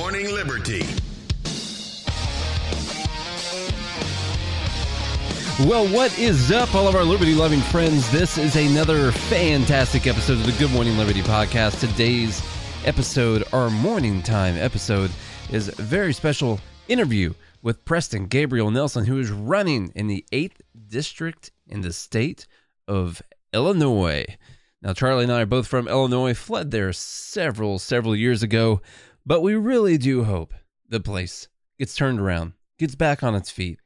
Morning Liberty. Well, what is up, all of our liberty loving friends? This is another fantastic episode of the Good Morning Liberty podcast. Today's episode, our morning time episode, is a very special interview with Preston Gabriel Nelson, who is running in the 8th District in the state of Illinois. Now, Charlie and I are both from Illinois, fled there several, several years ago, but we really do hope the place gets turned around, gets back on its feet.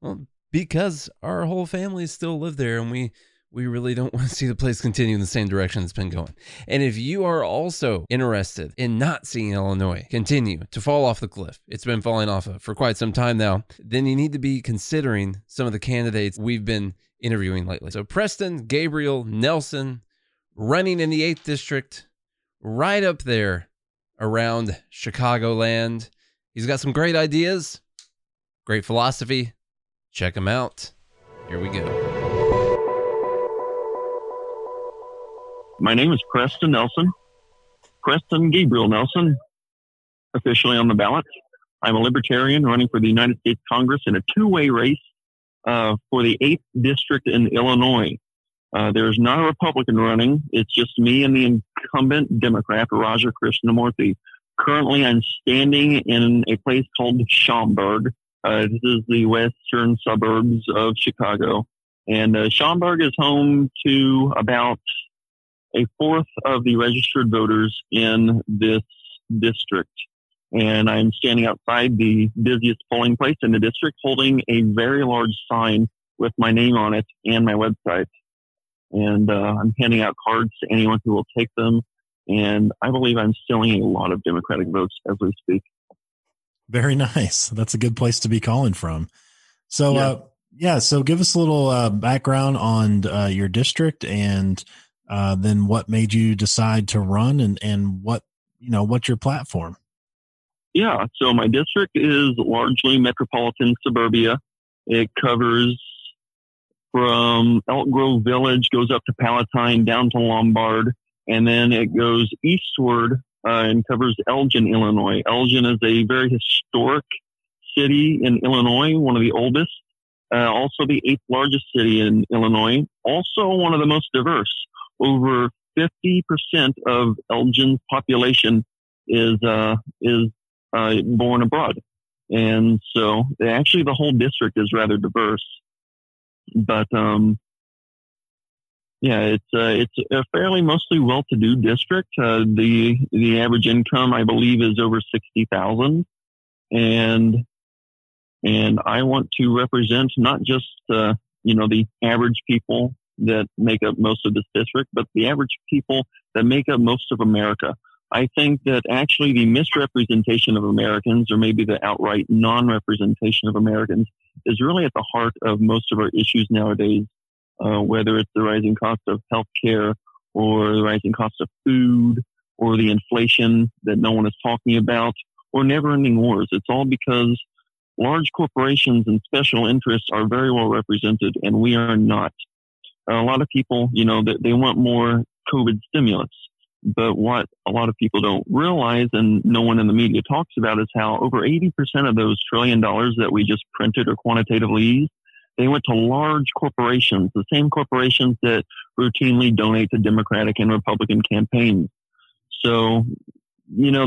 Well, because our whole family still live there and we we really don't want to see the place continue in the same direction it's been going. And if you are also interested in not seeing Illinois continue to fall off the cliff, it's been falling off of for quite some time now, then you need to be considering some of the candidates we've been interviewing lately. So Preston Gabriel Nelson running in the 8th district right up there around Chicagoland. He's got some great ideas, great philosophy, Check him out. Here we go. My name is Preston Nelson. Preston Gabriel Nelson, officially on the ballot. I'm a libertarian running for the United States Congress in a two way race uh, for the 8th District in Illinois. Uh, there's not a Republican running. It's just me and the incumbent Democrat, Raja Krishnamoorthi. Currently, I'm standing in a place called Schaumburg, uh, this is the western suburbs of Chicago. And uh, Schaumburg is home to about a fourth of the registered voters in this district. And I'm standing outside the busiest polling place in the district holding a very large sign with my name on it and my website. And uh, I'm handing out cards to anyone who will take them. And I believe I'm stealing a lot of Democratic votes as we speak. Very nice. That's a good place to be calling from. So, yeah. Uh, yeah so give us a little uh, background on uh, your district and uh, then what made you decide to run and, and what, you know, what's your platform? Yeah. So my district is largely metropolitan suburbia. It covers from Elk Grove Village, goes up to Palatine, down to Lombard, and then it goes eastward uh, and covers Elgin, Illinois. Elgin is a very historic city in Illinois, one of the oldest, uh, also the eighth largest city in Illinois, also one of the most diverse. Over 50% of Elgin's population is, uh, is, uh, born abroad. And so actually the whole district is rather diverse. But, um, yeah, it's uh, it's a fairly mostly well-to-do district. Uh, the the average income, I believe, is over sixty thousand, and and I want to represent not just uh, you know the average people that make up most of this district, but the average people that make up most of America. I think that actually the misrepresentation of Americans, or maybe the outright non-representation of Americans, is really at the heart of most of our issues nowadays uh, whether it's the rising cost of healthcare or the rising cost of food or the inflation that no one is talking about or never ending wars. It's all because large corporations and special interests are very well represented and we are not. A lot of people, you know, they want more COVID stimulus. But what a lot of people don't realize and no one in the media talks about is how over 80% of those trillion dollars that we just printed or quantitatively eased they went to large corporations, the same corporations that routinely donate to Democratic and Republican campaigns. So, you know,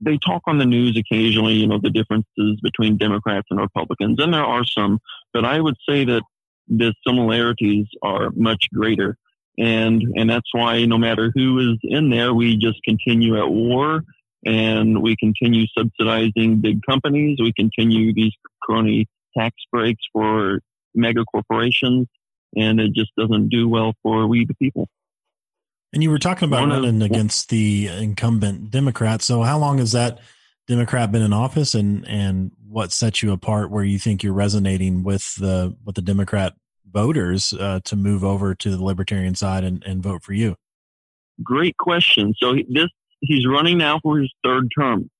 they talk on the news occasionally, you know, the differences between Democrats and Republicans, and there are some, but I would say that the similarities are much greater. And, and that's why no matter who is in there, we just continue at war and we continue subsidizing big companies. We continue these crony tax breaks for mega corporations, and it just doesn't do well for we the people. And you were talking about One running of, against the incumbent Democrat. So how long has that Democrat been in office, and and what sets you apart where you think you're resonating with the with the Democrat voters uh, to move over to the Libertarian side and, and vote for you? Great question. So this he's running now for his third term,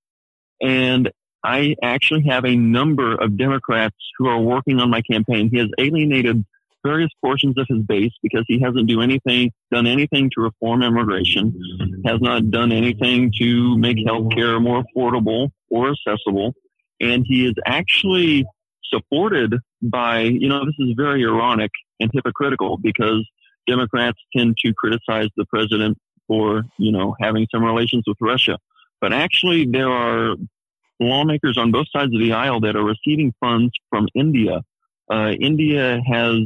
and I actually have a number of Democrats who are working on my campaign. He has alienated various portions of his base because he hasn't do anything, done anything to reform immigration, has not done anything to make healthcare more affordable or accessible, and he is actually supported by, you know, this is very ironic and hypocritical because Democrats tend to criticize the president for, you know, having some relations with Russia. But actually, there are lawmakers on both sides of the aisle that are receiving funds from India. Uh, India has,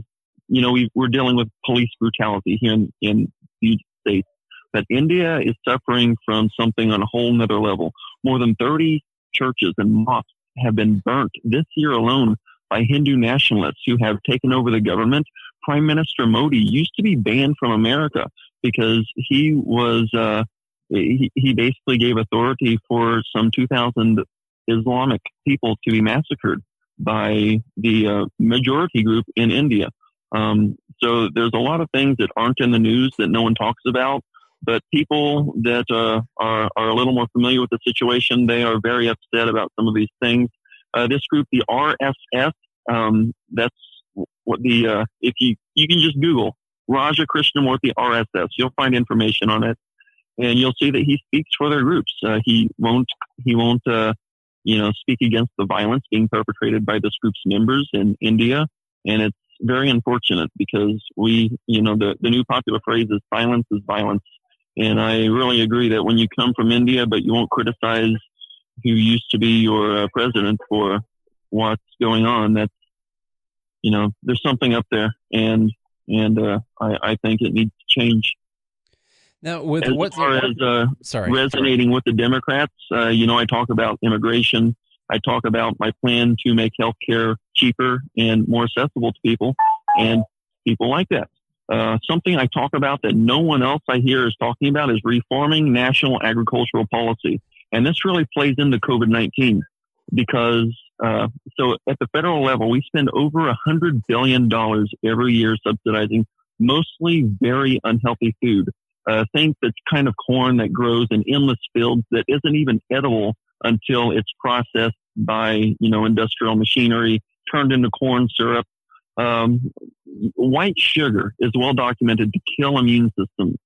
you know, we, are dealing with police brutality here in, in the United States, but India is suffering from something on a whole nother level. More than 30 churches and mosques have been burnt this year alone by Hindu nationalists who have taken over the government. Prime Minister Modi used to be banned from America because he was, uh, he, he basically gave authority for some 2,000 Islamic people to be massacred by the uh, majority group in India. Um, so there's a lot of things that aren't in the news that no one talks about. But people that uh, are, are a little more familiar with the situation, they are very upset about some of these things. Uh, this group, the RSS, um, that's what the, uh, if you, you can just Google Raja Krishnamoorthi RSS, you'll find information on it. And you'll see that he speaks for their groups. Uh, he won't, he won't, uh, you know, speak against the violence being perpetrated by this group's members in India. And it's very unfortunate because we, you know, the, the new popular phrase is silence is violence. And I really agree that when you come from India, but you won't criticize who used to be your uh, president for what's going on, that's, you know, there's something up there. And, and, uh, I, I think it needs to change. Now, with as what far as uh, sorry resonating with the Democrats, uh, you know, I talk about immigration. I talk about my plan to make healthcare cheaper and more accessible to people, and people like that. Uh, something I talk about that no one else I hear is talking about is reforming national agricultural policy, and this really plays into COVID nineteen because uh, so at the federal level we spend over a hundred billion dollars every year subsidizing mostly very unhealthy food uh, think that's kind of corn that grows in endless fields that isn't even edible until it's processed by, you know, industrial machinery, turned into corn syrup. Um, white sugar is well documented to kill immune systems.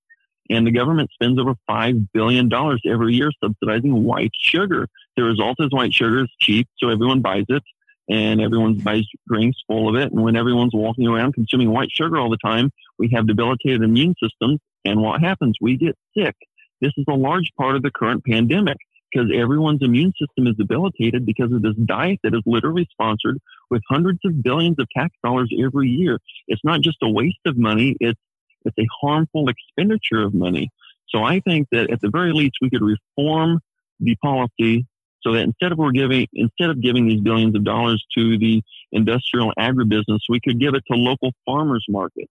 And the government spends over $5 billion every year subsidizing white sugar. The result is white sugar is cheap, so everyone buys it and everyone buys drinks full of it. And when everyone's walking around consuming white sugar all the time, we have debilitated immune systems and what happens? We get sick. This is a large part of the current pandemic because everyone's immune system is debilitated because of this diet that is literally sponsored with hundreds of billions of tax dollars every year. It's not just a waste of money. It's, it's a harmful expenditure of money. So I think that at the very least, we could reform the policy so that instead of we're giving, instead of giving these billions of dollars to the industrial agribusiness, we could give it to local farmers markets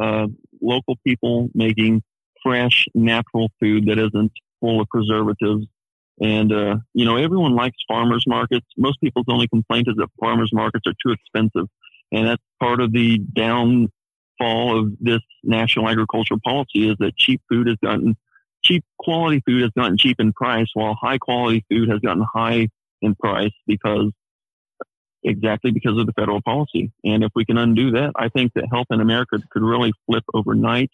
uh, local people making fresh, natural food that isn't full of preservatives. And, uh, you know, everyone likes farmers markets. Most people's only complaint is that farmers markets are too expensive. And that's part of the downfall of this national agricultural policy is that cheap food has gotten, cheap quality food has gotten cheap in price while high quality food has gotten high in price because exactly because of the federal policy. And if we can undo that, I think that health in America could really flip overnight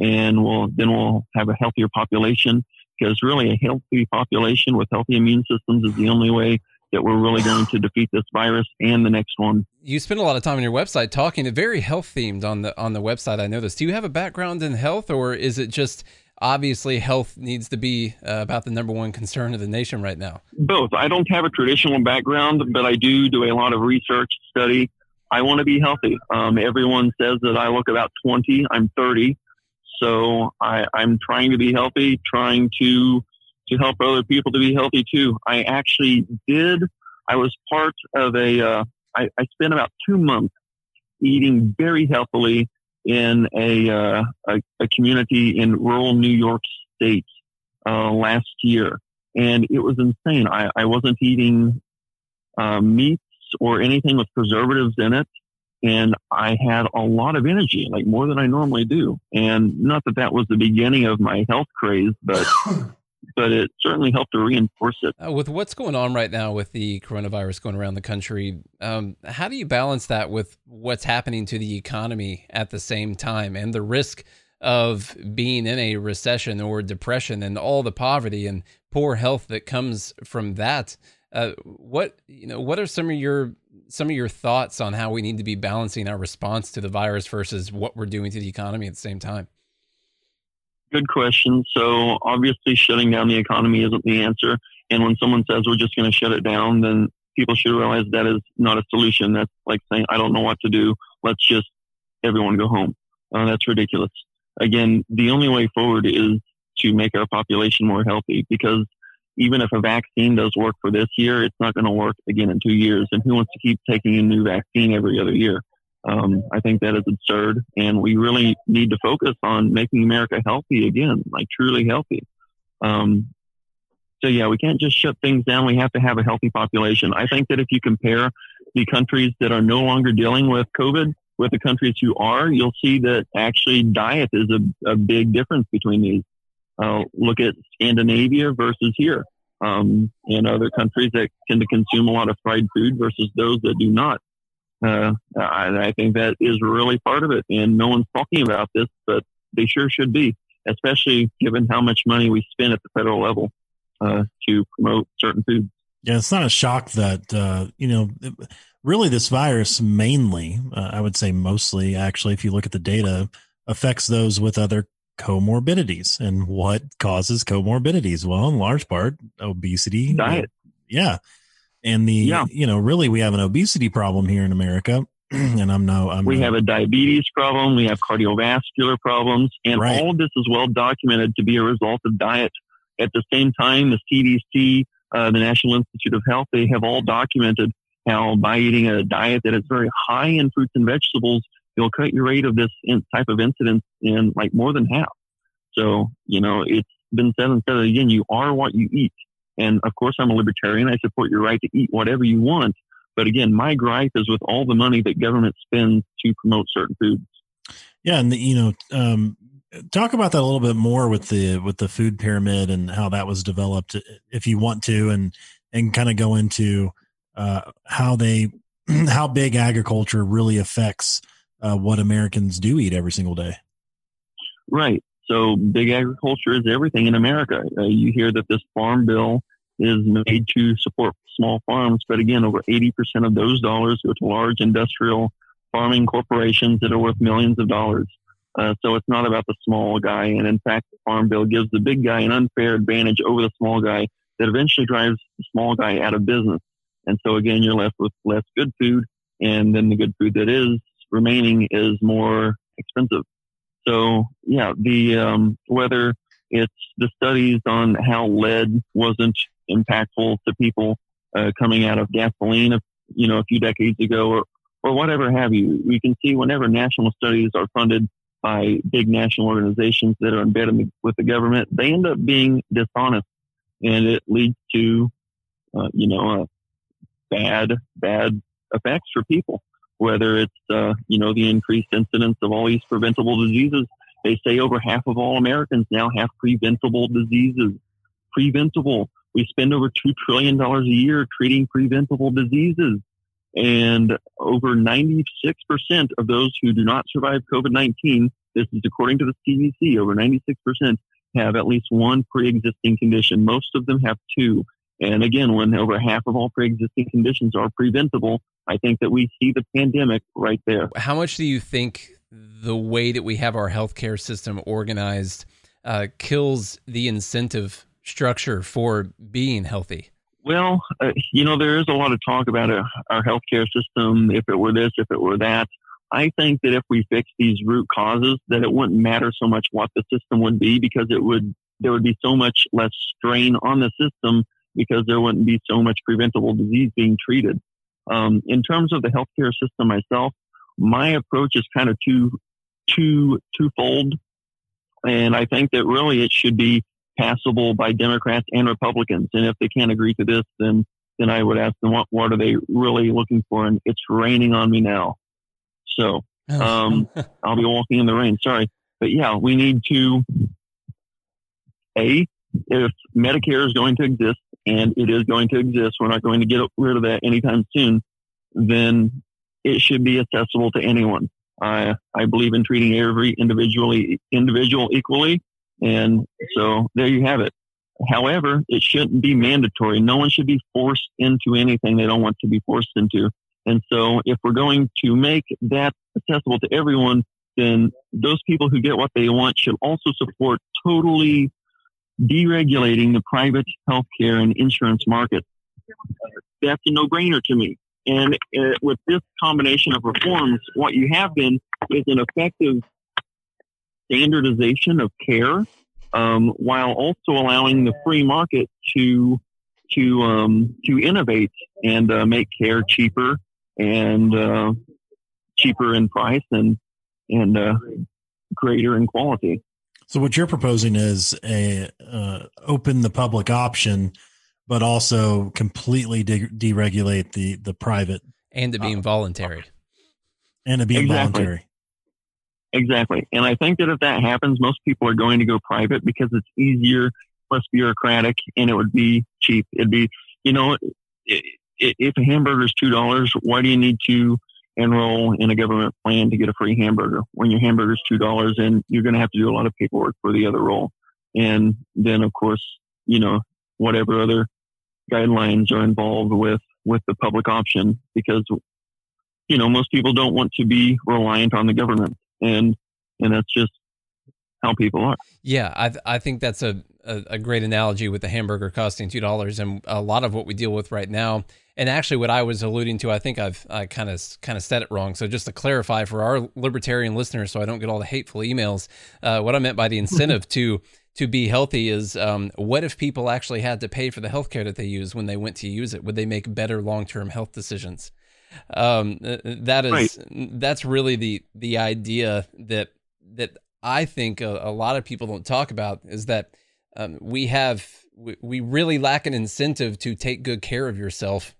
and we'll, then we'll have a healthier population because really a healthy population with healthy immune systems is the only way that we're really going to defeat this virus and the next one. You spend a lot of time on your website talking, very health themed on the on the website. I noticed. Do you have a background in health, or is it just obviously health needs to be uh, about the number one concern of the nation right now? Both. I don't have a traditional background, but I do do a lot of research study. I want to be healthy. Um, everyone says that I look about 20. I'm 30. So I, I'm trying to be healthy, trying to to help other people to be healthy too. I actually did. I was part of a. Uh, I, I spent about two months eating very healthily in a, uh, a, a, community in rural New York State uh, last year, and it was insane. I, I wasn't eating uh, meats or anything with preservatives in it, and I had a lot of energy, like more than I normally do. And not that that was the beginning of my health craze, but but it certainly helped to reinforce it. Uh, with what's going on right now with the coronavirus going around the country, um, how do you balance that with what's happening to the economy at the same time and the risk of being in a recession or depression and all the poverty and poor health that comes from that? Uh, what you know, what are some of your some of your thoughts on how we need to be balancing our response to the virus versus what we're doing to the economy at the same time? Good question. So obviously, shutting down the economy isn't the answer. And when someone says we're just going to shut it down, then people should realize that is not a solution. That's like saying, I don't know what to do. Let's just everyone go home. Uh, that's ridiculous. Again, the only way forward is to make our population more healthy because even if a vaccine does work for this year, it's not going to work again in two years. And who wants to keep taking a new vaccine every other year? Um, I think that is absurd, and we really need to focus on making America healthy again, like truly healthy. Um, so yeah, we can't just shut things down. We have to have a healthy population. I think that if you compare the countries that are no longer dealing with COVID with the countries who are, you'll see that actually diet is a, a big difference between these. Uh, look at Scandinavia versus here, um, and other countries that tend to consume a lot of fried food versus those that do not. Uh, I, I think that is really part of it, and no one's talking about this, but they sure should be, especially given how much money we spend at the federal level uh, to promote certain foods. Yeah, it's not a shock that uh, you know, really, this virus mainly, uh, I would say mostly, actually, if you look at the data, affects those with other comorbidities. And what causes comorbidities? Well, in large part, obesity, diet. Yeah. And the, yeah. you know, really we have an obesity problem here in America. and I'm no, I'm we no, have a diabetes problem. We have cardiovascular problems. And right. all of this is well documented to be a result of diet. At the same time, the CDC, uh, the National Institute of Health, they have all documented how by eating a diet that is very high in fruits and vegetables, you'll cut your rate of this type of incidence in like more than half. So, you know, it's been said and said again, you are what you eat. And of course, I'm a libertarian. I support your right to eat whatever you want. But again, my gripe is with all the money that government spends to promote certain foods. Yeah, and the, you know, um, talk about that a little bit more with the with the food pyramid and how that was developed, if you want to, and and kind of go into uh, how they how big agriculture really affects uh, what Americans do eat every single day. Right. So big agriculture is everything in America. Uh, you hear that this farm bill is made to support small farms, but again, over 80% of those dollars go to large industrial farming corporations that are worth millions of dollars. Uh, so it's not about the small guy. And in fact, the farm bill gives the big guy an unfair advantage over the small guy that eventually drives the small guy out of business. And so again, you're left with less good food. And then the good food that is remaining is more expensive. So yeah, the um, whether it's the studies on how lead wasn't impactful to people uh, coming out of gasoline, you know, a few decades ago, or or whatever have you. We can see whenever national studies are funded by big national organizations that are embedded with the government, they end up being dishonest, and it leads to, uh, you know, uh, bad bad effects for people whether it's, uh, you know, the increased incidence of all these preventable diseases. They say over half of all Americans now have preventable diseases. Preventable. We spend over $2 trillion a year treating preventable diseases. And over 96% of those who do not survive COVID-19, this is according to the CDC, over 96% have at least one pre-existing condition. Most of them have two. And again, when over half of all pre-existing conditions are preventable, I think that we see the pandemic right there. How much do you think the way that we have our healthcare system organized uh, kills the incentive structure for being healthy? Well, uh, you know, there is a lot of talk about uh, our healthcare system. If it were this, if it were that, I think that if we fix these root causes, that it wouldn't matter so much what the system would be because it would there would be so much less strain on the system because there wouldn't be so much preventable disease being treated. Um, in terms of the healthcare system myself, my approach is kind of two, two, twofold. And I think that really it should be passable by Democrats and Republicans. And if they can't agree to this, then, then I would ask them what, what are they really looking for? And it's raining on me now. So, um, I'll be walking in the rain. Sorry. But yeah, we need to, A, if Medicare is going to exist, and it is going to exist, we're not going to get rid of that anytime soon, then it should be accessible to anyone. I I believe in treating every individually individual equally, and so there you have it. However, it shouldn't be mandatory. No one should be forced into anything they don't want to be forced into. And so, if we're going to make that accessible to everyone, then those people who get what they want should also support totally deregulating the private healthcare and insurance market. That's a no-brainer to me. And uh, with this combination of reforms, what you have been is an effective standardization of care, um, while also allowing the free market to to um, to innovate and uh, make care cheaper and uh, cheaper in price and and uh, greater in quality. So what you're proposing is a uh, open the public option, but also completely de- deregulate the the private and to be uh, voluntary and to be exactly. voluntary. Exactly, and I think that if that happens, most people are going to go private because it's easier, less bureaucratic, and it would be cheap. It'd be, you know, if a hamburger is two dollars, why do you need to enroll in a government plan to get a free hamburger. When your hamburger is two dollars and you're going to have to do a lot of paperwork for the other roll and then of course you know whatever other guidelines are involved with with the public option because you know most people don't want to be reliant on the government. And and that's just how people are. Yeah i i think that's a a, a great analogy with the hamburger costing two dollars. And a lot of what we deal with right now and actually, what I was alluding to, I think I've I kind of kind of said it wrong. So just to clarify for our libertarian listeners, so I don't get all the hateful emails, uh, what I meant by the incentive to to be healthy is um, what if people actually had to pay for the healthcare that they use when they went to use it? Would they make better long term health decisions? Um, that is right. that's really the the idea that that I think a, a lot of people don't talk about is that um, we have we, we really lack an incentive to take good care of yourself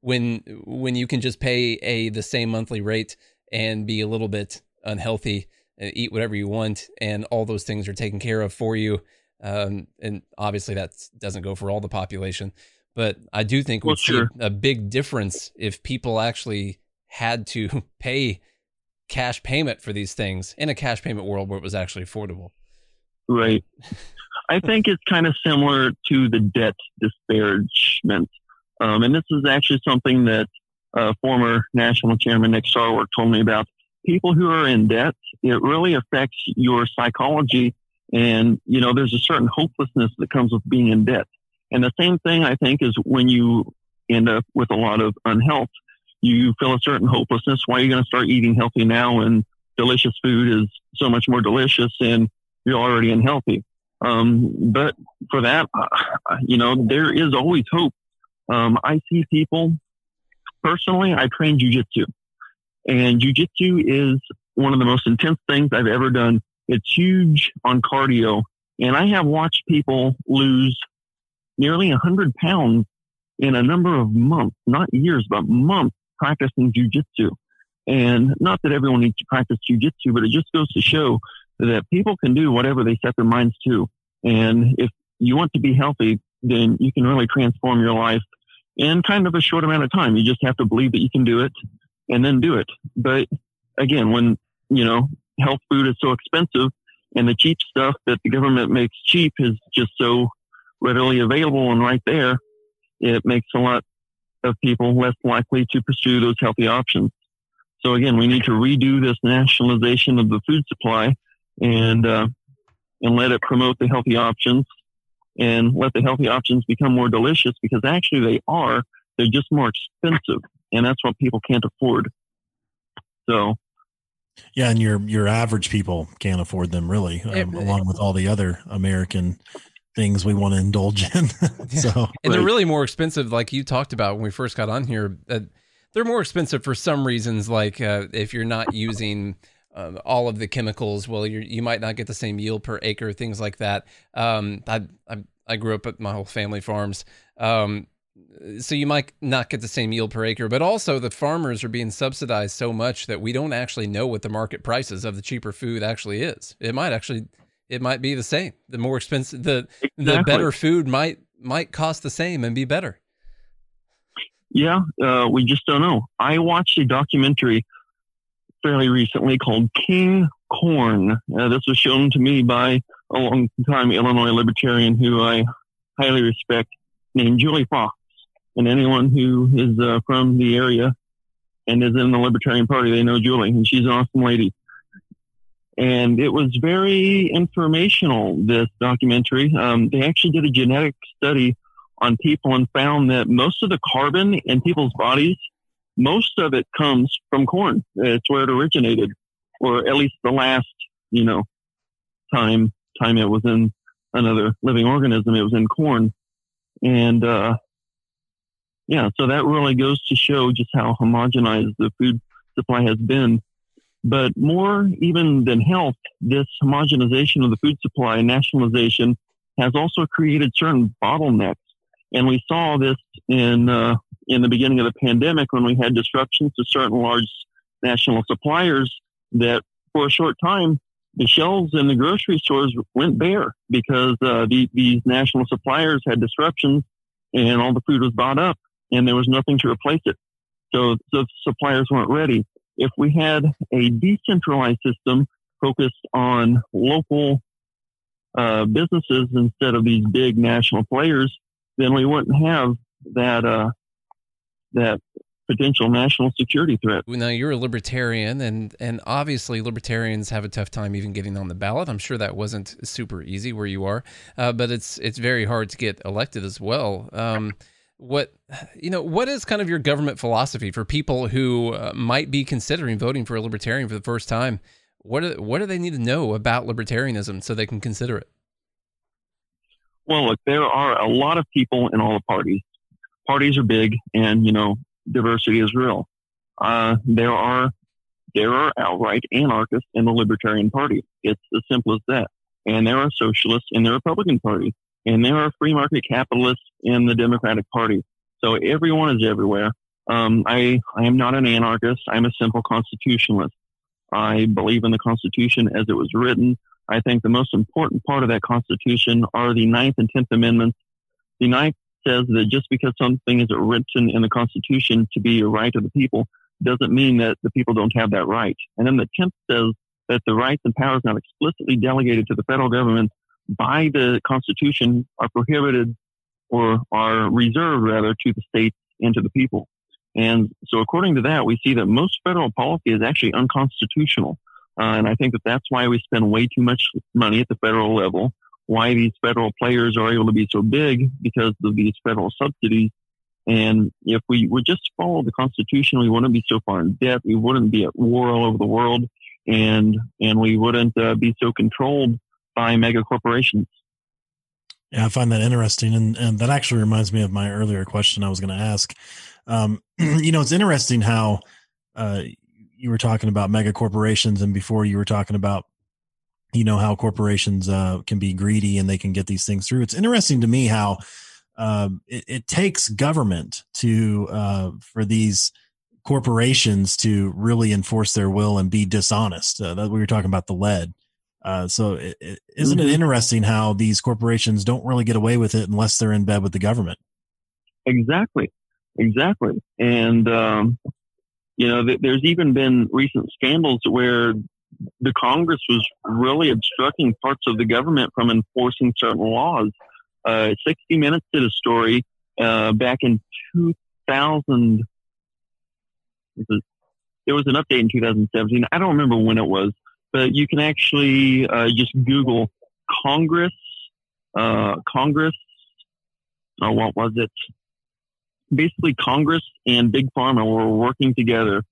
when when you can just pay a the same monthly rate and be a little bit unhealthy and eat whatever you want and all those things are taken care of for you. Um, and obviously that doesn't go for all the population but i do think we'd sure. see a big difference if people actually had to pay cash payment for these things in a cash payment world where it was actually affordable. Right. I think it's kind of similar to the debt disparagement um, and this is actually something that uh, former national chairman Nick Sarwark told me about. People who are in debt, it really affects your psychology. And, you know, there's a certain hopelessness that comes with being in debt. And the same thing, I think, is when you end up with a lot of unhealth, you feel a certain hopelessness. Why are you going to start eating healthy now when delicious food is so much more delicious and you're already unhealthy? Um, but for that, uh, you know, there is always hope um, I see people personally. I train jujitsu, and jujitsu is one of the most intense things I've ever done. It's huge on cardio, and I have watched people lose nearly a 100 pounds in a number of months, not years, but months practicing jujitsu. And not that everyone needs to practice jujitsu, but it just goes to show that people can do whatever they set their minds to. And if you want to be healthy, then you can really transform your life in kind of a short amount of time. You just have to believe that you can do it and then do it. But again, when, you know, health food is so expensive and the cheap stuff that the government makes cheap is just so readily available and right there, it makes a lot of people less likely to pursue those healthy options. So again, we need to redo this nationalization of the food supply and, uh, and let it promote the healthy options and let the healthy options become more delicious because actually they are. They're just more expensive, and that's what people can't afford. So, yeah, and your your average people can't afford them really, um, it, along with all the other American things we want to indulge in. so, and they're really more expensive, like you talked about when we first got on here. Uh, they're more expensive for some reasons, like uh, if you're not using um, all of the chemicals. Well, you you might not get the same yield per acre, things like that. Um, I, I, I grew up at my whole family farms. Um, so you might not get the same yield per acre, but also the farmers are being subsidized so much that we don't actually know what the market prices of the cheaper food actually is. It might actually it might be the same. The more expensive, the exactly. the better food might might cost the same and be better. Yeah, uh, we just don't know. I watched a documentary fairly recently called King Corn. Uh, this was shown to me by a long time Illinois libertarian who I highly respect, named Julie Fox. And anyone who is uh, from the area and is in the Libertarian Party, they know Julie, and she's an awesome lady. And it was very informational, this documentary. Um, they actually did a genetic study on people and found that most of the carbon in people's bodies, most of it comes from corn. It's where it originated, or at least the last, you know, time time it was in another living organism, it was in corn. And uh, yeah, so that really goes to show just how homogenized the food supply has been. But more even than health, this homogenization of the food supply and nationalization has also created certain bottlenecks and we saw this in uh, in the beginning of the pandemic when we had disruptions to certain large national suppliers that for a short time the shelves in the grocery stores went bare because uh, the, these national suppliers had disruptions and all the food was bought up and there was nothing to replace it. So the suppliers weren't ready. If we had a decentralized system focused on local uh, businesses instead of these big national players, then we wouldn't have that uh, that potential national security threat. Now you're a libertarian, and and obviously libertarians have a tough time even getting on the ballot. I'm sure that wasn't super easy where you are, uh, but it's it's very hard to get elected as well. Um, what you know, what is kind of your government philosophy for people who uh, might be considering voting for a libertarian for the first time? What do, what do they need to know about libertarianism so they can consider it? Well, look, there are a lot of people in all the parties. Parties are big, and you know, diversity is real. Uh, there are there are outright anarchists in the Libertarian Party. It's as simple as that. And there are socialists in the Republican Party, and there are free market capitalists in the Democratic Party. So everyone is everywhere. Um, I I am not an anarchist. I'm a simple constitutionalist. I believe in the Constitution as it was written. I think the most important part of that Constitution are the Ninth and Tenth Amendments. The Ninth says that just because something is written in the Constitution to be a right of the people doesn't mean that the people don't have that right. And then the Tenth says that the rights and powers not explicitly delegated to the federal government by the Constitution are prohibited or are reserved rather to the states and to the people. And so according to that, we see that most federal policy is actually unconstitutional. Uh, and I think that that's why we spend way too much money at the federal level. Why these federal players are able to be so big because of these federal subsidies. And if we would just follow the Constitution, we wouldn't be so far in debt. We wouldn't be at war all over the world, and and we wouldn't uh, be so controlled by mega corporations. Yeah, I find that interesting, and and that actually reminds me of my earlier question I was going to ask. Um, you know, it's interesting how uh, you were talking about mega corporations and before you were talking about you know how corporations uh, can be greedy and they can get these things through. It's interesting to me how uh, it, it, takes government to uh, for these corporations to really enforce their will and be dishonest. Uh, that we were talking about the lead. Uh, so is it, isn't mm-hmm. it interesting how these corporations don't really get away with it unless they're in bed with the government? Exactly. Exactly. And um, you know, th- there's even been recent scandals where the Congress was really obstructing parts of the government from enforcing certain laws. Uh, 60 Minutes did a story uh, back in 2000. There was an update in 2017. I don't remember when it was, but you can actually uh, just Google Congress, uh, Congress. Oh, what was it? basically Congress and Big Pharma were working together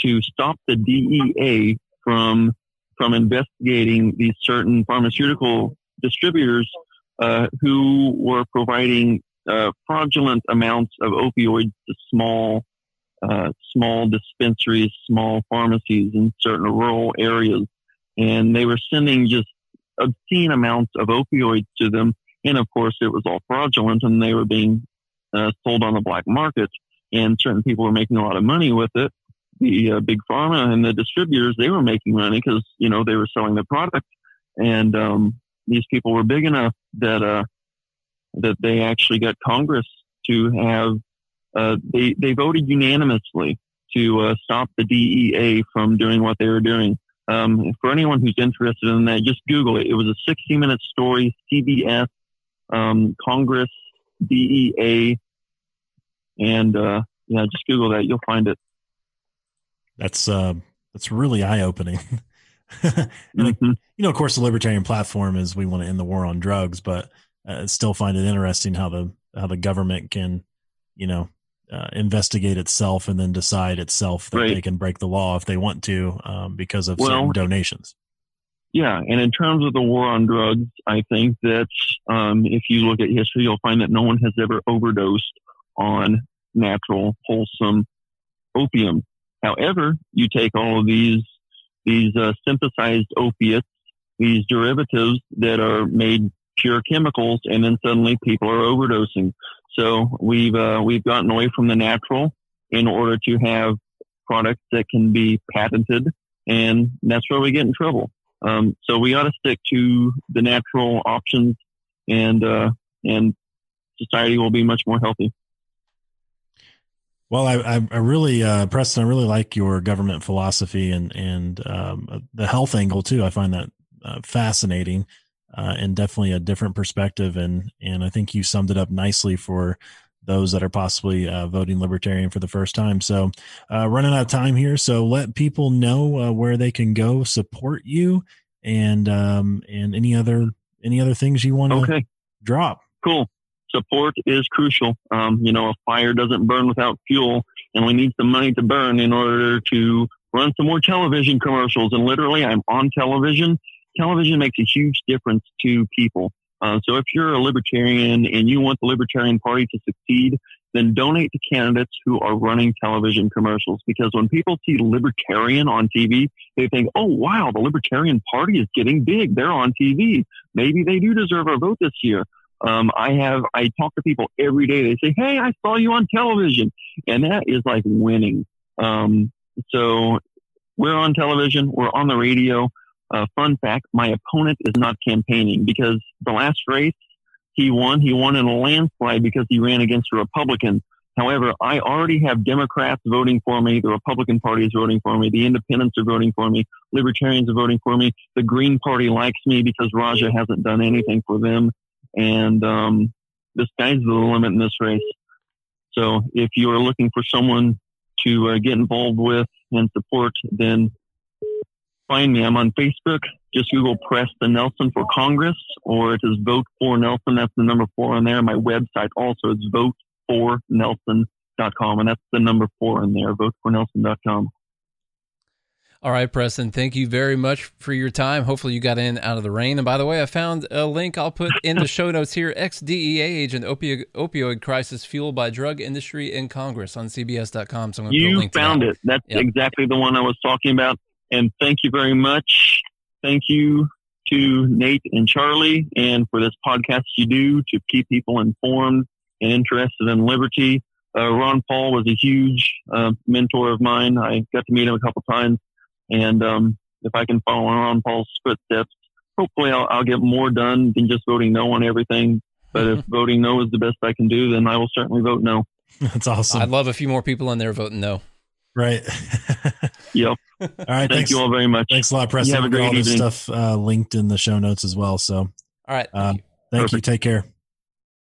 to stop the DEA from from investigating these certain pharmaceutical distributors uh, who were providing uh, fraudulent amounts of opioids to small uh, small dispensaries, small pharmacies in certain rural areas, and they were sending just obscene amounts of opioids to them. And of course, it was all fraudulent, and they were being uh, sold on the black market, and certain people were making a lot of money with it. The uh, big pharma and the distributors they were making money because you know they were selling the product, and um, these people were big enough that uh, that they actually got Congress to have uh, they they voted unanimously to uh, stop the DEA from doing what they were doing. Um, for anyone who's interested in that, just Google it. It was a 60 minute story, CBS, um, Congress, DEA, and uh, yeah, just Google that. You'll find it. That's uh, that's really eye opening. mm-hmm. You know, of course, the libertarian platform is we want to end the war on drugs, but uh, still find it interesting how the how the government can, you know, uh, investigate itself and then decide itself that right. they can break the law if they want to um, because of well, certain donations. Yeah, and in terms of the war on drugs, I think that um, if you look at history, you'll find that no one has ever overdosed on natural, wholesome opium. However, you take all of these these uh, synthesized opiates, these derivatives that are made pure chemicals, and then suddenly people are overdosing. So we've uh, we've gotten away from the natural in order to have products that can be patented, and that's where we get in trouble. Um, so we ought to stick to the natural options, and uh, and society will be much more healthy. Well, I, I really, uh, Preston, I really like your government philosophy and and um, the health angle too. I find that uh, fascinating uh, and definitely a different perspective. And and I think you summed it up nicely for those that are possibly uh, voting libertarian for the first time. So, uh, running out of time here, so let people know uh, where they can go support you and um, and any other any other things you want to okay. drop. Cool support is crucial. Um, you know, a fire doesn't burn without fuel, and we need some money to burn in order to run some more television commercials. And literally, I'm on television. Television makes a huge difference to people. Uh, so if you're a libertarian and you want the Libertarian Party to succeed, then donate to candidates who are running television commercials. Because when people see libertarian on TV, they think, oh, wow, the Libertarian Party is getting big. They're on TV. Maybe they do deserve our vote this year. Um, I have, I talk to people every day. They say, Hey, I saw you on television. And that is like winning. Um, so we're on television. We're on the radio. Uh, fun fact, my opponent is not campaigning because the last race he won, he won in a landslide because he ran against a Republican. However, I already have Democrats voting for me. The Republican Party is voting for me. The Independents are voting for me. Libertarians are voting for me. The Green Party likes me because Raja hasn't done anything for them and um, the sky's the limit in this race. So if you are looking for someone to uh, get involved with and support, then find me. I'm on Facebook. Just Google Preston Nelson for Congress, or it is Vote for Nelson. That's the number four on there. My website also is vote for votefornelson.com, and that's the number four in there, votefornelson.com. All right, Preston, thank you very much for your time. Hopefully, you got in out of the rain. And by the way, I found a link I'll put in the show notes here ex DEA agent opioid, opioid crisis fueled by drug industry in Congress on CBS.com. So I'm you link found that. it. That's yep. exactly the one I was talking about. And thank you very much. Thank you to Nate and Charlie and for this podcast you do to keep people informed and interested in liberty. Uh, Ron Paul was a huge uh, mentor of mine. I got to meet him a couple times and um, if I can follow Ron Paul's footsteps, hopefully I'll, I'll get more done than just voting no on everything. But if voting no is the best I can do, then I will certainly vote no. That's awesome. I'd love a few more people in there voting no. Right. yep. All right. Thank thanks. you all very much. Thanks a lot, Preston. You have a great all evening. this stuff uh, linked in the show notes as well. So, all right. Uh, thank you. Take care.